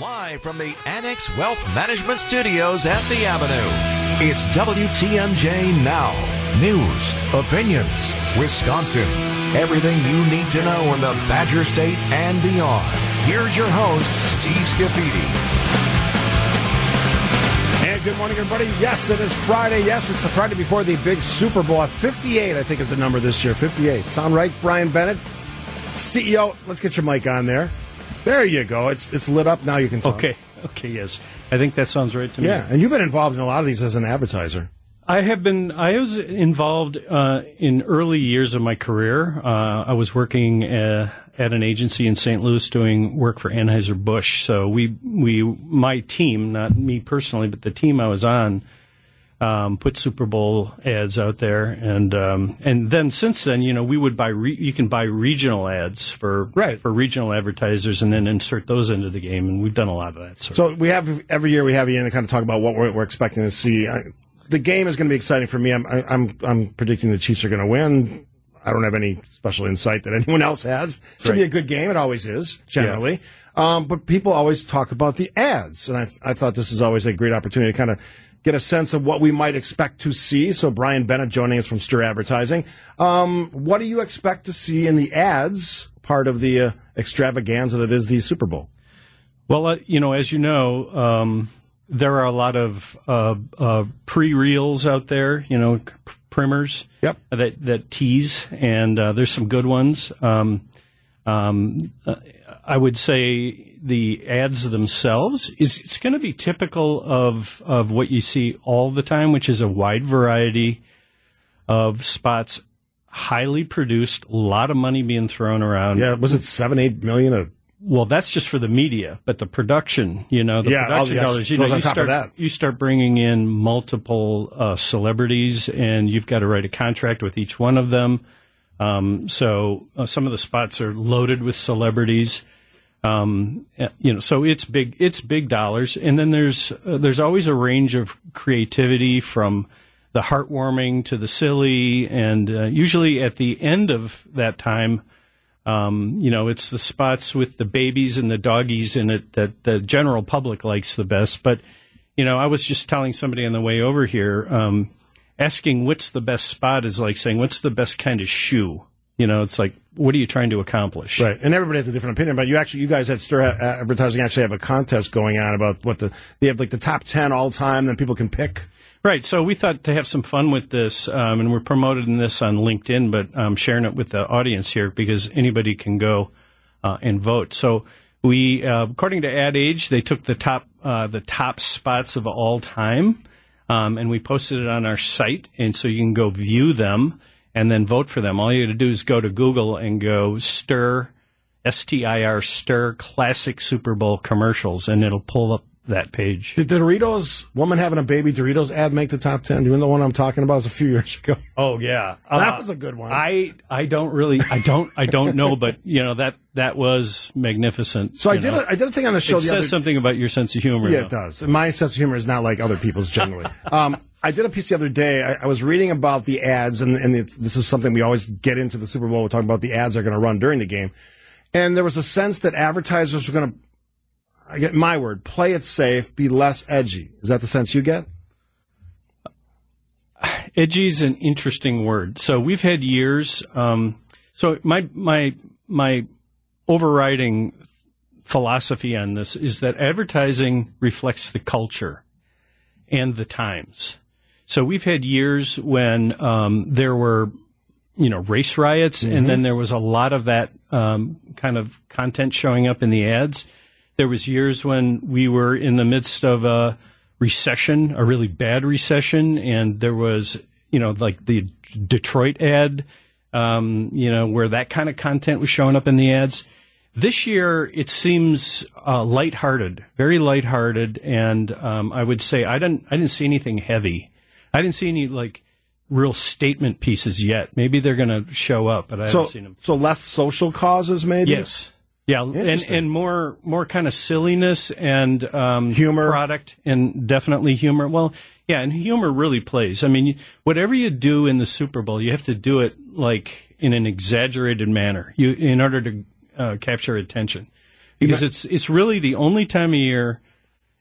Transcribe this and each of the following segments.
Live from the Annex Wealth Management Studios at the Avenue. It's WTMJ Now. News, opinions, Wisconsin. Everything you need to know in the Badger State and beyond. Here's your host, Steve Scafidi. And good morning, everybody. Yes, it is Friday. Yes, it's the Friday before the big Super Bowl. 58, I think, is the number this year. 58. Sound right, Brian Bennett? CEO, let's get your mic on there. There you go. It's it's lit up now. You can talk. Okay. Okay. Yes, I think that sounds right to me. Yeah, and you've been involved in a lot of these as an advertiser. I have been. I was involved uh, in early years of my career. Uh, I was working uh, at an agency in St. Louis doing work for Anheuser Busch. So we we my team, not me personally, but the team I was on, um, put Super Bowl ads out there, and um, and then since then, you know, we would buy re- you can buy regional ads for Right. for regional advertisers, and then insert those into the game, and we've done a lot of that. Sort So we have every year we have you in to kind of talk about what we're, we're expecting to see. I, the game is going to be exciting for me. I'm I, I'm I'm predicting the Chiefs are going to win. I don't have any special insight that anyone else has. It should be a good game. It always is generally. Um, but people always talk about the ads, and I I thought this is always a great opportunity to kind of get a sense of what we might expect to see. So Brian Bennett joining us from Stir Advertising. Um, what do you expect to see in the ads part of the uh, extravaganza that is the Super Bowl? Well, uh, you know, as you know, um, there are a lot of uh, uh, pre-reels out there. You know, primers. Yep. That that tease, and uh, there's some good ones. Um, um, uh, I would say the ads themselves is it's going to be typical of of what you see all the time, which is a wide variety of spots, highly produced, a lot of money being thrown around. Yeah, was it seven, eight million? A Well, that's just for the media, but the production, you know, the Yeah, production the dollars, you know, you start that. you start bringing in multiple uh, celebrities, and you've got to write a contract with each one of them. Um, so uh, some of the spots are loaded with celebrities. Um, you know, so it's big, it's big dollars, and then there's uh, there's always a range of creativity from the heartwarming to the silly, and uh, usually at the end of that time, um, you know, it's the spots with the babies and the doggies in it that the general public likes the best. But, you know, I was just telling somebody on the way over here, um, asking what's the best spot is like saying, what's the best kind of shoe? You know, it's like, what are you trying to accomplish? Right, and everybody has a different opinion. But you actually, you guys at Stir Advertising actually have a contest going on about what the they have like the top ten all time. Then people can pick. Right. So we thought to have some fun with this, um, and we're promoting this on LinkedIn, but um, sharing it with the audience here because anybody can go uh, and vote. So we, uh, according to Ad Age, they took the top uh, the top spots of all time, um, and we posted it on our site, and so you can go view them and then vote for them. All you have to do is go to Google and go stir. S-T-I-R stir classic Super Bowl commercials and it'll pull up that page. Did the Doritos woman having a baby Doritos ad make the top ten? Do you know the one I'm talking about? It was a few years ago. Oh yeah, That Uh, was a good one. I I don't really I don't I don't know, but you know that that was magnificent. so I did know. a, I did a thing on the show It the says other something about your sense of humor. Yeah, though. it does. My sense of humor is not like other people's generally. um, I did a piece the other day. I, I was reading about the ads, and, and it, this is something we always get into the Super Bowl. We're talking about the ads are going to run during the game. And there was a sense that advertisers were going to, I get my word, play it safe, be less edgy. Is that the sense you get? Edgy is an interesting word. So we've had years. Um, so my my my overriding philosophy on this is that advertising reflects the culture and the times. So we've had years when um, there were, you know, race riots, and then there was a lot of that um, kind of content showing up in the ads. There was years when we were in the midst of a recession, a really bad recession, and there was, you know, like the Detroit ad, um, you know, where that kind of content was showing up in the ads. This year, it seems uh, lighthearted, very lighthearted, and um, I would say I didn't, I didn't see anything heavy. I didn't see any like real statement pieces yet. Maybe they're going to show up, but I So, haven't seen them. so less social causes, maybe. Yes. Yeah, and, and more more kind of silliness and um, Humor. product and definitely humor. Well, yeah, and humor really plays. I mean, whatever you do in the Super Bowl, you have to do it like in an exaggerated manner, you in order to uh, capture attention. because it's it's really the only time of year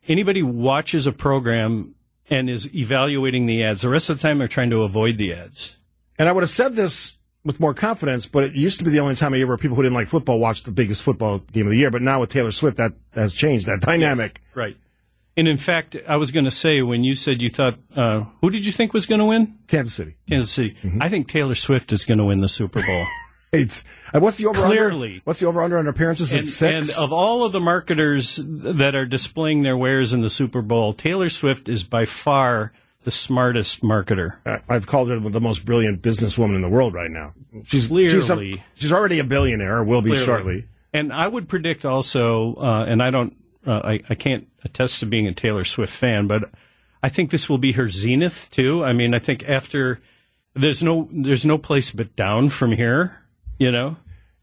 anybody watches a program and is evaluating the ads. The rest of the time, they're trying to avoid the ads. And I would have said this with more confidence, but it used to be the only time of year where people who didn't like football watched the biggest football game of the year. But now with Taylor Swift, that has changed that dynamic. Right. And in fact, I was going to say when you said you thought, uh, who did you think was going to win? Kansas City. Kansas City. Mm-hmm. I think Taylor Swift is going to win the Super Bowl. It's uh, what's the over clearly what's the over under on appearances and, at six? And of all of the marketers that are displaying their wares in the Super Bowl, Taylor Swift is by far the smartest marketer. I've called her the most brilliant businesswoman in the world right now. She's clearly she's, a, she's already a billionaire, or will be clearly. shortly. And I would predict also, uh, and I don't, uh, I, I can't attest to being a Taylor Swift fan, but I think this will be her zenith too. I mean, I think after there's no there's no place but down from here. You know,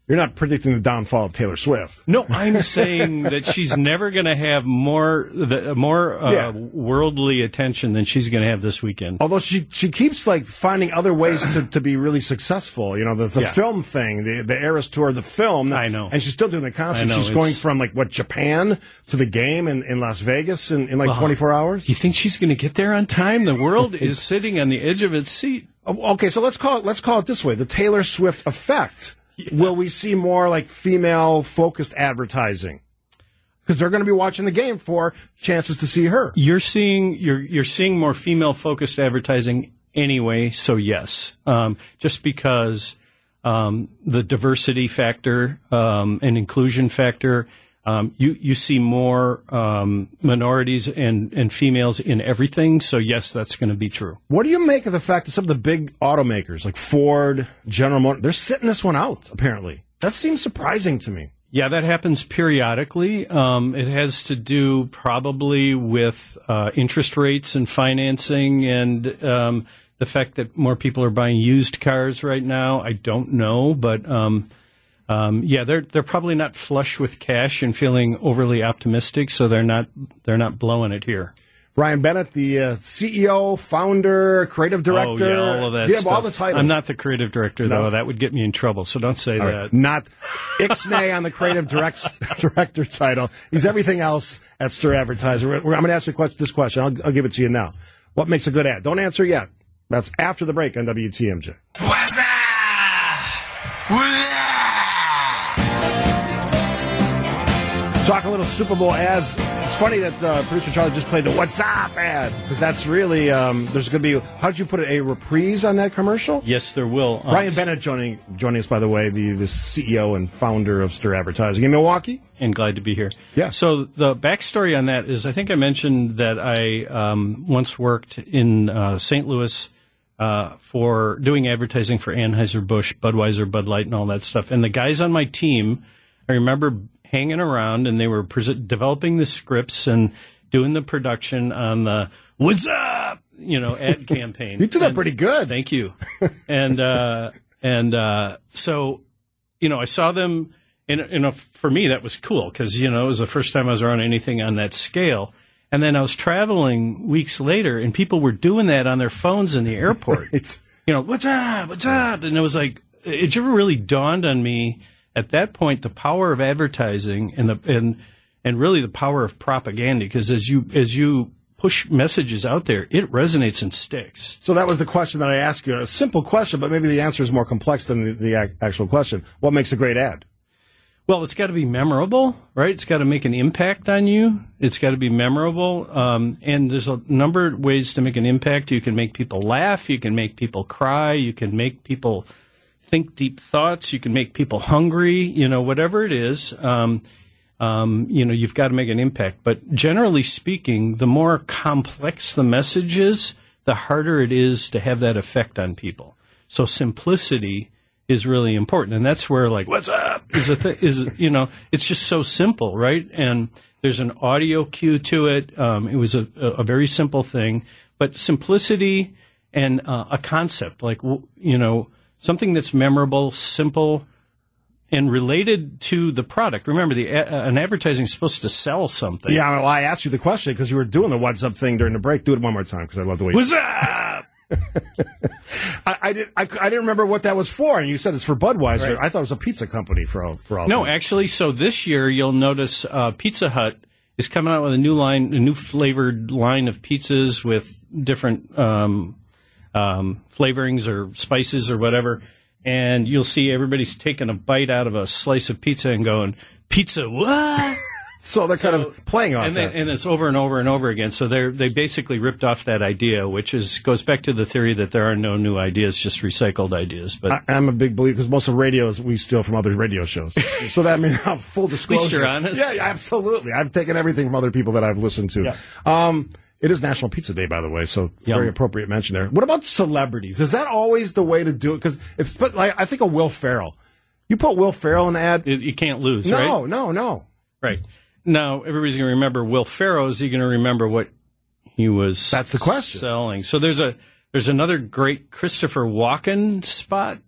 you're not predicting the downfall of Taylor Swift. No, I'm saying that she's never going to have more the, more uh, yeah. worldly attention than she's going to have this weekend. Although she she keeps like finding other ways to, to be really successful. You know, the, the yeah. film thing, the the Eras tour, the film. I know, and she's still doing the concert. She's going from like what Japan to the game in, in Las Vegas in, in like well, 24 hours. You think she's going to get there on time? The world is sitting on the edge of its seat. Oh, okay, so let's call it let's call it this way: the Taylor Swift effect. Yeah. Will we see more like female focused advertising? Because they're going to be watching the game for chances to see her. You're seeing you're you're seeing more female focused advertising anyway. So yes, um, just because um, the diversity factor um, and inclusion factor um, you you see more um, minorities and, and females in everything. So yes, that's going to be true. What do you make of the fact that some of the big automakers like Ford, General Motors, they're sitting this one out? Apparently, that seems surprising to me. Yeah, that happens periodically. Um, it has to do probably with uh, interest rates and financing and um, the fact that more people are buying used cars right now. I don't know, but um, yeah, they're they're probably not flush with cash and feeling overly optimistic, so they're not they're not blowing it here. Brian Bennett, the uh, CEO, founder, creative director. Oh, yeah, all of that. You have all the titles. I'm not the creative director, though. That would get me in trouble, so don't say all that. Right. Not Ixnay on the creative direct, director title. He's everything else at Stir Advertiser. I'm going to ask you this question. I'll, I'll give it to you now. What makes a good ad? Don't answer yet. That's after the break on WTMJ. What's that? Talk a little Super Bowl ads. It's funny that uh, producer Charlie just played the "What's Up" ad because that's really um, there's going to be. How did you put it? A reprise on that commercial? Yes, there will. Brian Bennett joining joining us by the way, the the CEO and founder of Stir Advertising in Milwaukee. And glad to be here. Yeah. So the backstory on that is, I think I mentioned that I um, once worked in uh, St. Louis. Uh, for doing advertising for Anheuser Busch, Budweiser, Bud Light, and all that stuff, and the guys on my team, I remember hanging around and they were pre- developing the scripts and doing the production on the "What's up?" you know ad campaign. you did that pretty good. Thank you. and uh, and uh, so you know, I saw them. And you know, for me, that was cool because you know it was the first time I was around anything on that scale. And then I was traveling weeks later, and people were doing that on their phones in the airport. Right. You know, what's up? What's up? And it was like, it never really dawned on me at that point the power of advertising and the and and really the power of propaganda because as you as you push messages out there, it resonates and sticks. So that was the question that I asked you. A simple question, but maybe the answer is more complex than the, the actual question. What makes a great ad? Well, it's got to be memorable, right? It's got to make an impact on you. It's got to be memorable. Um, and there's a number of ways to make an impact. You can make people laugh. You can make people cry. You can make people think deep thoughts. You can make people hungry. You know, whatever it is. Um, um, you know, you've got to make an impact. But generally speaking, the more complex the message is, the harder it is to have that effect on people. So simplicity is really important, and that's where like "What's up?" is a th- is you know, it's just so simple, right? And there's an audio cue to it. Um, it was a, a very simple thing, but simplicity and uh, a concept like you know something that's memorable, simple, and related to the product. Remember, the uh, an advertising is supposed to sell something. Yeah, well, I asked you the question because you were doing the "What's Up" thing during the break. Do it one more time because I love the way. What's up? I, I, did, I, I, didn't remember what that was for, and you said it's for Budweiser. Right. I thought it was a pizza company for all. For all no, things. actually, so this year you'll notice uh, Pizza Hut is coming out with a new line, a new flavored line of pizzas with different um, um, flavorings or spices or whatever. And you'll see everybody's taking a bite out of a slice of pizza and going, "Pizza what?" So they're kind of playing off and, that. and it's over and over and over again. So they they basically ripped off that idea, which is goes back to the theory that there are no new ideas, just recycled ideas. But I, am a big believer because most of the radios we steal from other radio shows. so that means full disclosure. At least you're honest. Yeah, absolutely. I've taken everything from other people that I've listened to. Yeah. Um, it is National Pizza Day, by the way, so Yum. very appropriate mention there. What about celebrities? Is that always the way to do it? Because if, but like, I think of Will Ferrell. You put Will Ferrell in an ad, you can't lose. No, right? no, no. Right. Now everybody's going to remember Will Ferrell. Is he going to remember what he was? That's the question. Selling. So there's a there's another great Christopher Walken spot,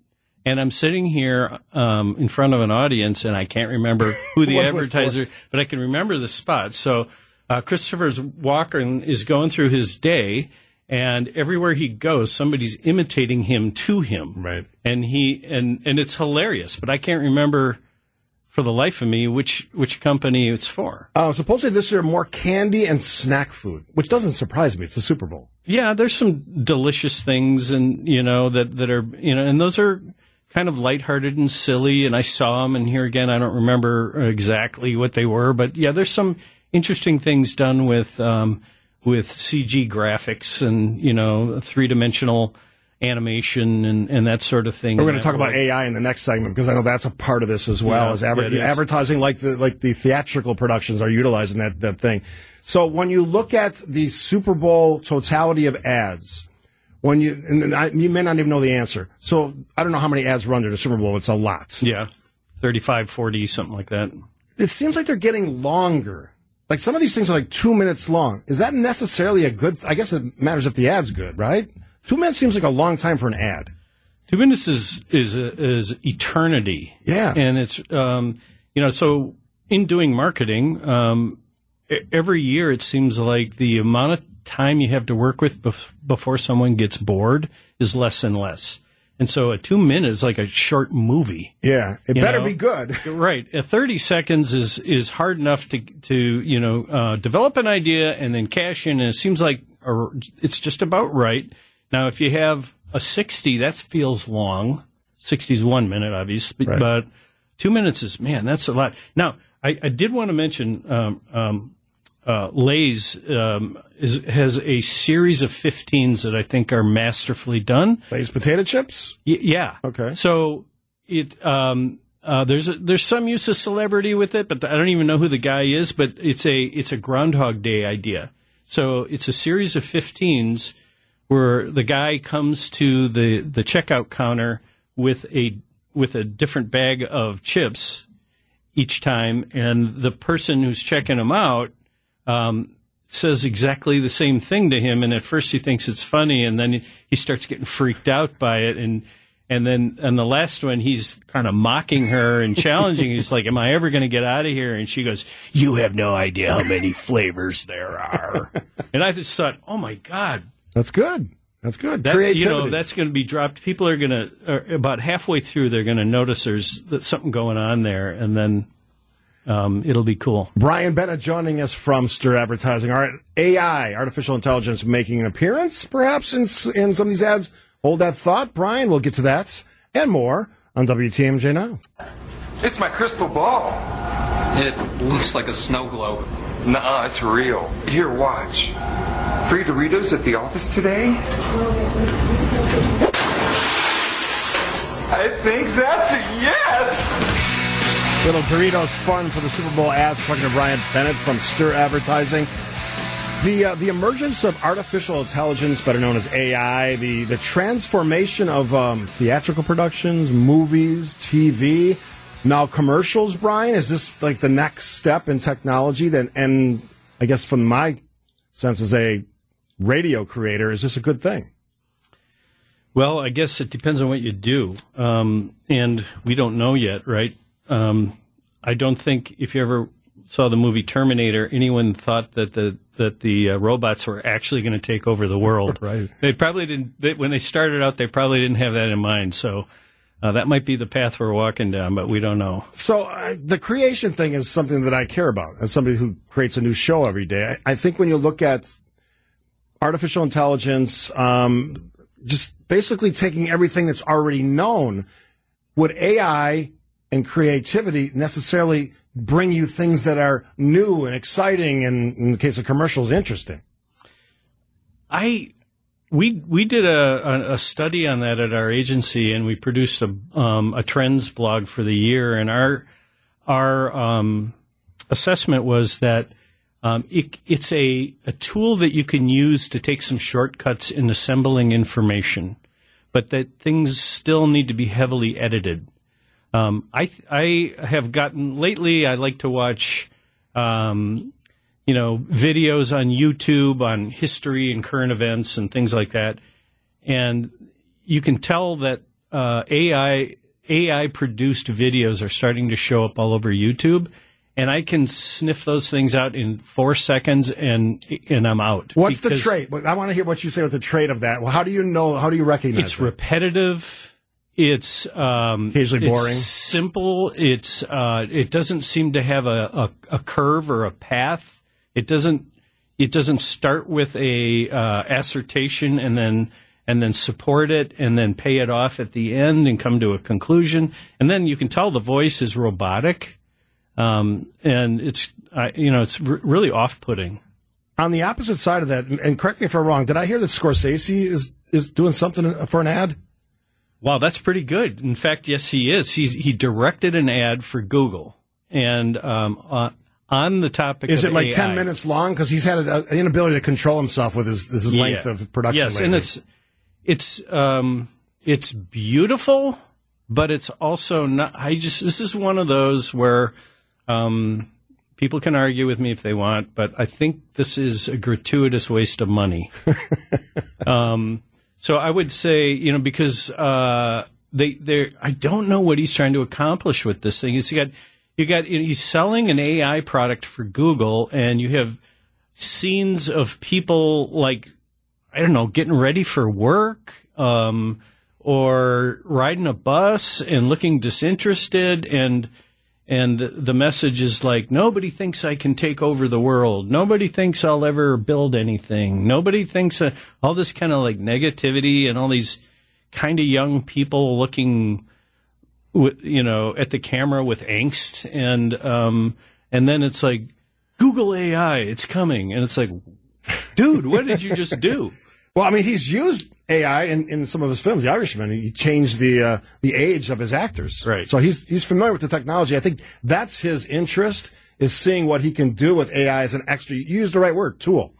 and I'm sitting here um, in front of an audience, and I can't remember who the advertiser, but I can remember the spot. So uh, Christopher Walken is going through his day. And everywhere he goes, somebody's imitating him to him. Right. And he, and, and it's hilarious, but I can't remember for the life of me which which company it's for. Uh, supposedly this year more candy and snack food, which doesn't surprise me. It's the Super Bowl. Yeah, there's some delicious things, and you know that that are you know, and those are kind of lighthearted and silly. And I saw them, and here again, I don't remember exactly what they were, but yeah, there's some interesting things done with um, with CG graphics and you know three dimensional animation and, and that sort of thing. We're going to talk about AI in the next segment because I know that's a part of this as well yeah, as adver- yeah, advertising, like the like the theatrical productions are utilizing that that thing. So when you look at the Super Bowl totality of ads, when you and I, you may not even know the answer. So I don't know how many ads run to the Super Bowl. It's a lot. Yeah, 35, 40, something like that. It seems like they're getting longer. Like some of these things are like two minutes long. Is that necessarily a good? I guess it matters if the ad's good, right? Two minutes seems like a long time for an ad. Two minutes is is is eternity. Yeah, and it's um, you know so in doing marketing, um, every year it seems like the amount of time you have to work with bef- before someone gets bored is less and less. And so a two minutes is like a short movie. Yeah, it better know? be good. right. A thirty seconds is is hard enough to to you know uh, develop an idea and then cash in, and it seems like a, it's just about right. Now, if you have a 60, that feels long. 60 is one minute, obviously, right. but two minutes is, man, that's a lot. Now, I, I did want to mention um, um, uh, Lay's um, is, has a series of 15s that I think are masterfully done. Lay's potato chips? Y- yeah. Okay. So it. Um, uh, there's a, there's some use of celebrity with it, but I don't even know who the guy is. But it's a it's a Groundhog Day idea. So it's a series of 15s where the guy comes to the, the checkout counter with a with a different bag of chips each time, and the person who's checking him out um, says exactly the same thing to him. And at first, he thinks it's funny, and then he starts getting freaked out by it, and and then and the last one, he's kind of mocking her and challenging. he's like, "Am I ever going to get out of here?" And she goes, "You have no idea how many flavors there are." and I just thought, "Oh my god." That's good. That's good. That, Creativity. You know, that's going to be dropped. People are going to, about halfway through, they're going to notice there's something going on there, and then um, it'll be cool. Brian Bennett joining us from Stir Advertising. All right, AI, artificial intelligence, making an appearance perhaps in, in some of these ads. Hold that thought, Brian. We'll get to that and more on WTMJ now. It's my crystal ball. It looks like a snow globe. Nah, it's real. Here, watch. Free Doritos at the office today? I think that's a yes! Little Doritos fun for the Super Bowl ads. Talking to Brian Bennett from Stir Advertising. The uh, the emergence of artificial intelligence, better known as AI, the the transformation of um, theatrical productions, movies, TV, now commercials. Brian, is this like the next step in technology? Then, and I guess from my sense as a radio creator, is this a good thing? Well, I guess it depends on what you do, um, and we don't know yet, right? Um, I don't think if you ever saw the movie Terminator, anyone thought that the that the uh, robots were actually going to take over the world. Right. They probably didn't. They, when they started out, they probably didn't have that in mind. So uh, that might be the path we're walking down, but we don't know. So uh, the creation thing is something that I care about as somebody who creates a new show every day. I, I think when you look at artificial intelligence, um, just basically taking everything that's already known, would AI and creativity necessarily bring you things that are new and exciting and in the case of commercials interesting I we we did a, a study on that at our agency, and we produced a um, a trends blog for the year. And our our um, assessment was that um, it, it's a a tool that you can use to take some shortcuts in assembling information, but that things still need to be heavily edited. Um, I I have gotten lately. I like to watch um, you know, videos on YouTube on history and current events and things like that. And you can tell that uh, AI AI produced videos are starting to show up all over YouTube. And I can sniff those things out in four seconds, and and I'm out. What's the trait? I want to hear what you say with the trait of that. Well, how do you know? How do you recognize? It's that? repetitive. It's um, occasionally boring. It's simple. It's uh, it doesn't seem to have a, a, a curve or a path it doesn't it doesn't start with a uh, assertion and then and then support it and then pay it off at the end and come to a conclusion. And then you can tell the voice is robotic, um, and it's uh, you know it's r- really off putting. On the opposite side of that, and correct me if I'm wrong, did I hear that Scorsese is is doing something for an ad? Wow, that's pretty good. In fact, yes, he is. He's he directed an ad for Google, and um, uh, on the topic is it like AI, 10 minutes long because he's had an inability to control himself with his, his yeah. length of production yes lately. and it's it's um it's beautiful but it's also not i just this is one of those where um people can argue with me if they want but i think this is a gratuitous waste of money um so i would say you know because uh they they i don't know what he's trying to accomplish with this thing. He's got you got he's selling an AI product for Google, and you have scenes of people like I don't know getting ready for work, um, or riding a bus and looking disinterested, and and the message is like nobody thinks I can take over the world. Nobody thinks I'll ever build anything. Nobody thinks uh, all this kind of like negativity and all these kind of young people looking you know, at the camera with angst, and um, and then it's like Google AI, it's coming, and it's like, dude, what did you just do? Well, I mean, he's used AI in, in some of his films. The Irishman, he changed the uh, the age of his actors. Right. So he's he's familiar with the technology. I think that's his interest is seeing what he can do with AI as an extra. You used the right word, tool.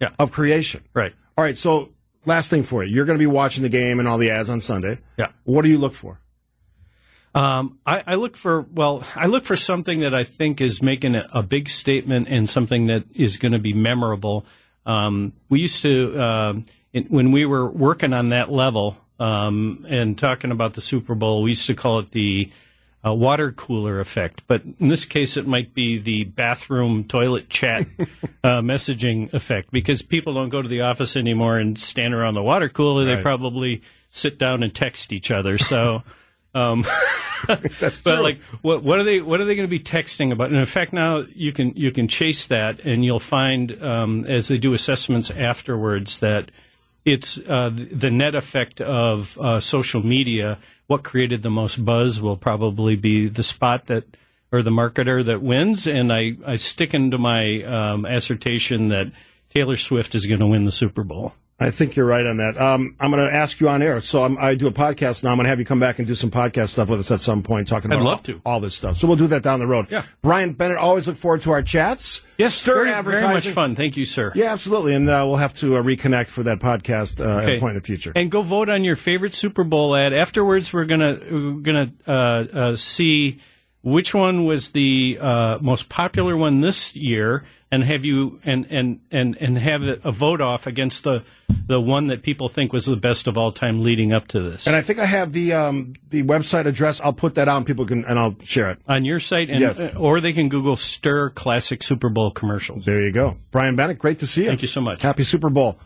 Yeah. Of creation. Right. All right. So last thing for you, you're going to be watching the game and all the ads on Sunday. Yeah. What do you look for? Um, I, I, look for well, I look for something that I think is making a, a big statement and something that is going to be memorable. Um, we used to uh, in, when we were working on that level um, and talking about the Super Bowl, we used to call it the uh, water cooler effect. But in this case, it might be the bathroom toilet chat uh, messaging effect because people don't go to the office anymore and stand around the water cooler. Right. They probably sit down and text each other. So. Um, That's but true. like, what, what are they? What are they going to be texting about? And in fact, now you can you can chase that, and you'll find um, as they do assessments afterwards that it's uh, the net effect of uh, social media. What created the most buzz will probably be the spot that or the marketer that wins. And I I stick into my um, assertion that Taylor Swift is going to win the Super Bowl. I think you're right on that. Um, I'm going to ask you on air. So I'm, i do a podcast now. I'm going to have you come back and do some podcast stuff with us at some point, talking about I'd love all, to. all this stuff. So we'll do that down the road. Yeah. Brian Bennett, always look forward to our chats. Yes, Stir very, advertising. very much fun. Thank you, sir. Yeah, absolutely. And uh, we'll have to uh, reconnect for that podcast uh, at a point in the future. And go vote on your favorite Super Bowl ad. Afterwards, we're we're gonna uh, uh, see which one was the uh, most popular one this year. And have you and and and and have a vote off against the the one that people think was the best of all time leading up to this. And I think I have the um, the website address. I'll put that out, and people can and I'll share it on your site, and, yes. or they can Google Stir Classic Super Bowl commercials. There you go, Brian Bennett. Great to see you. Thank you so much. Happy Super Bowl.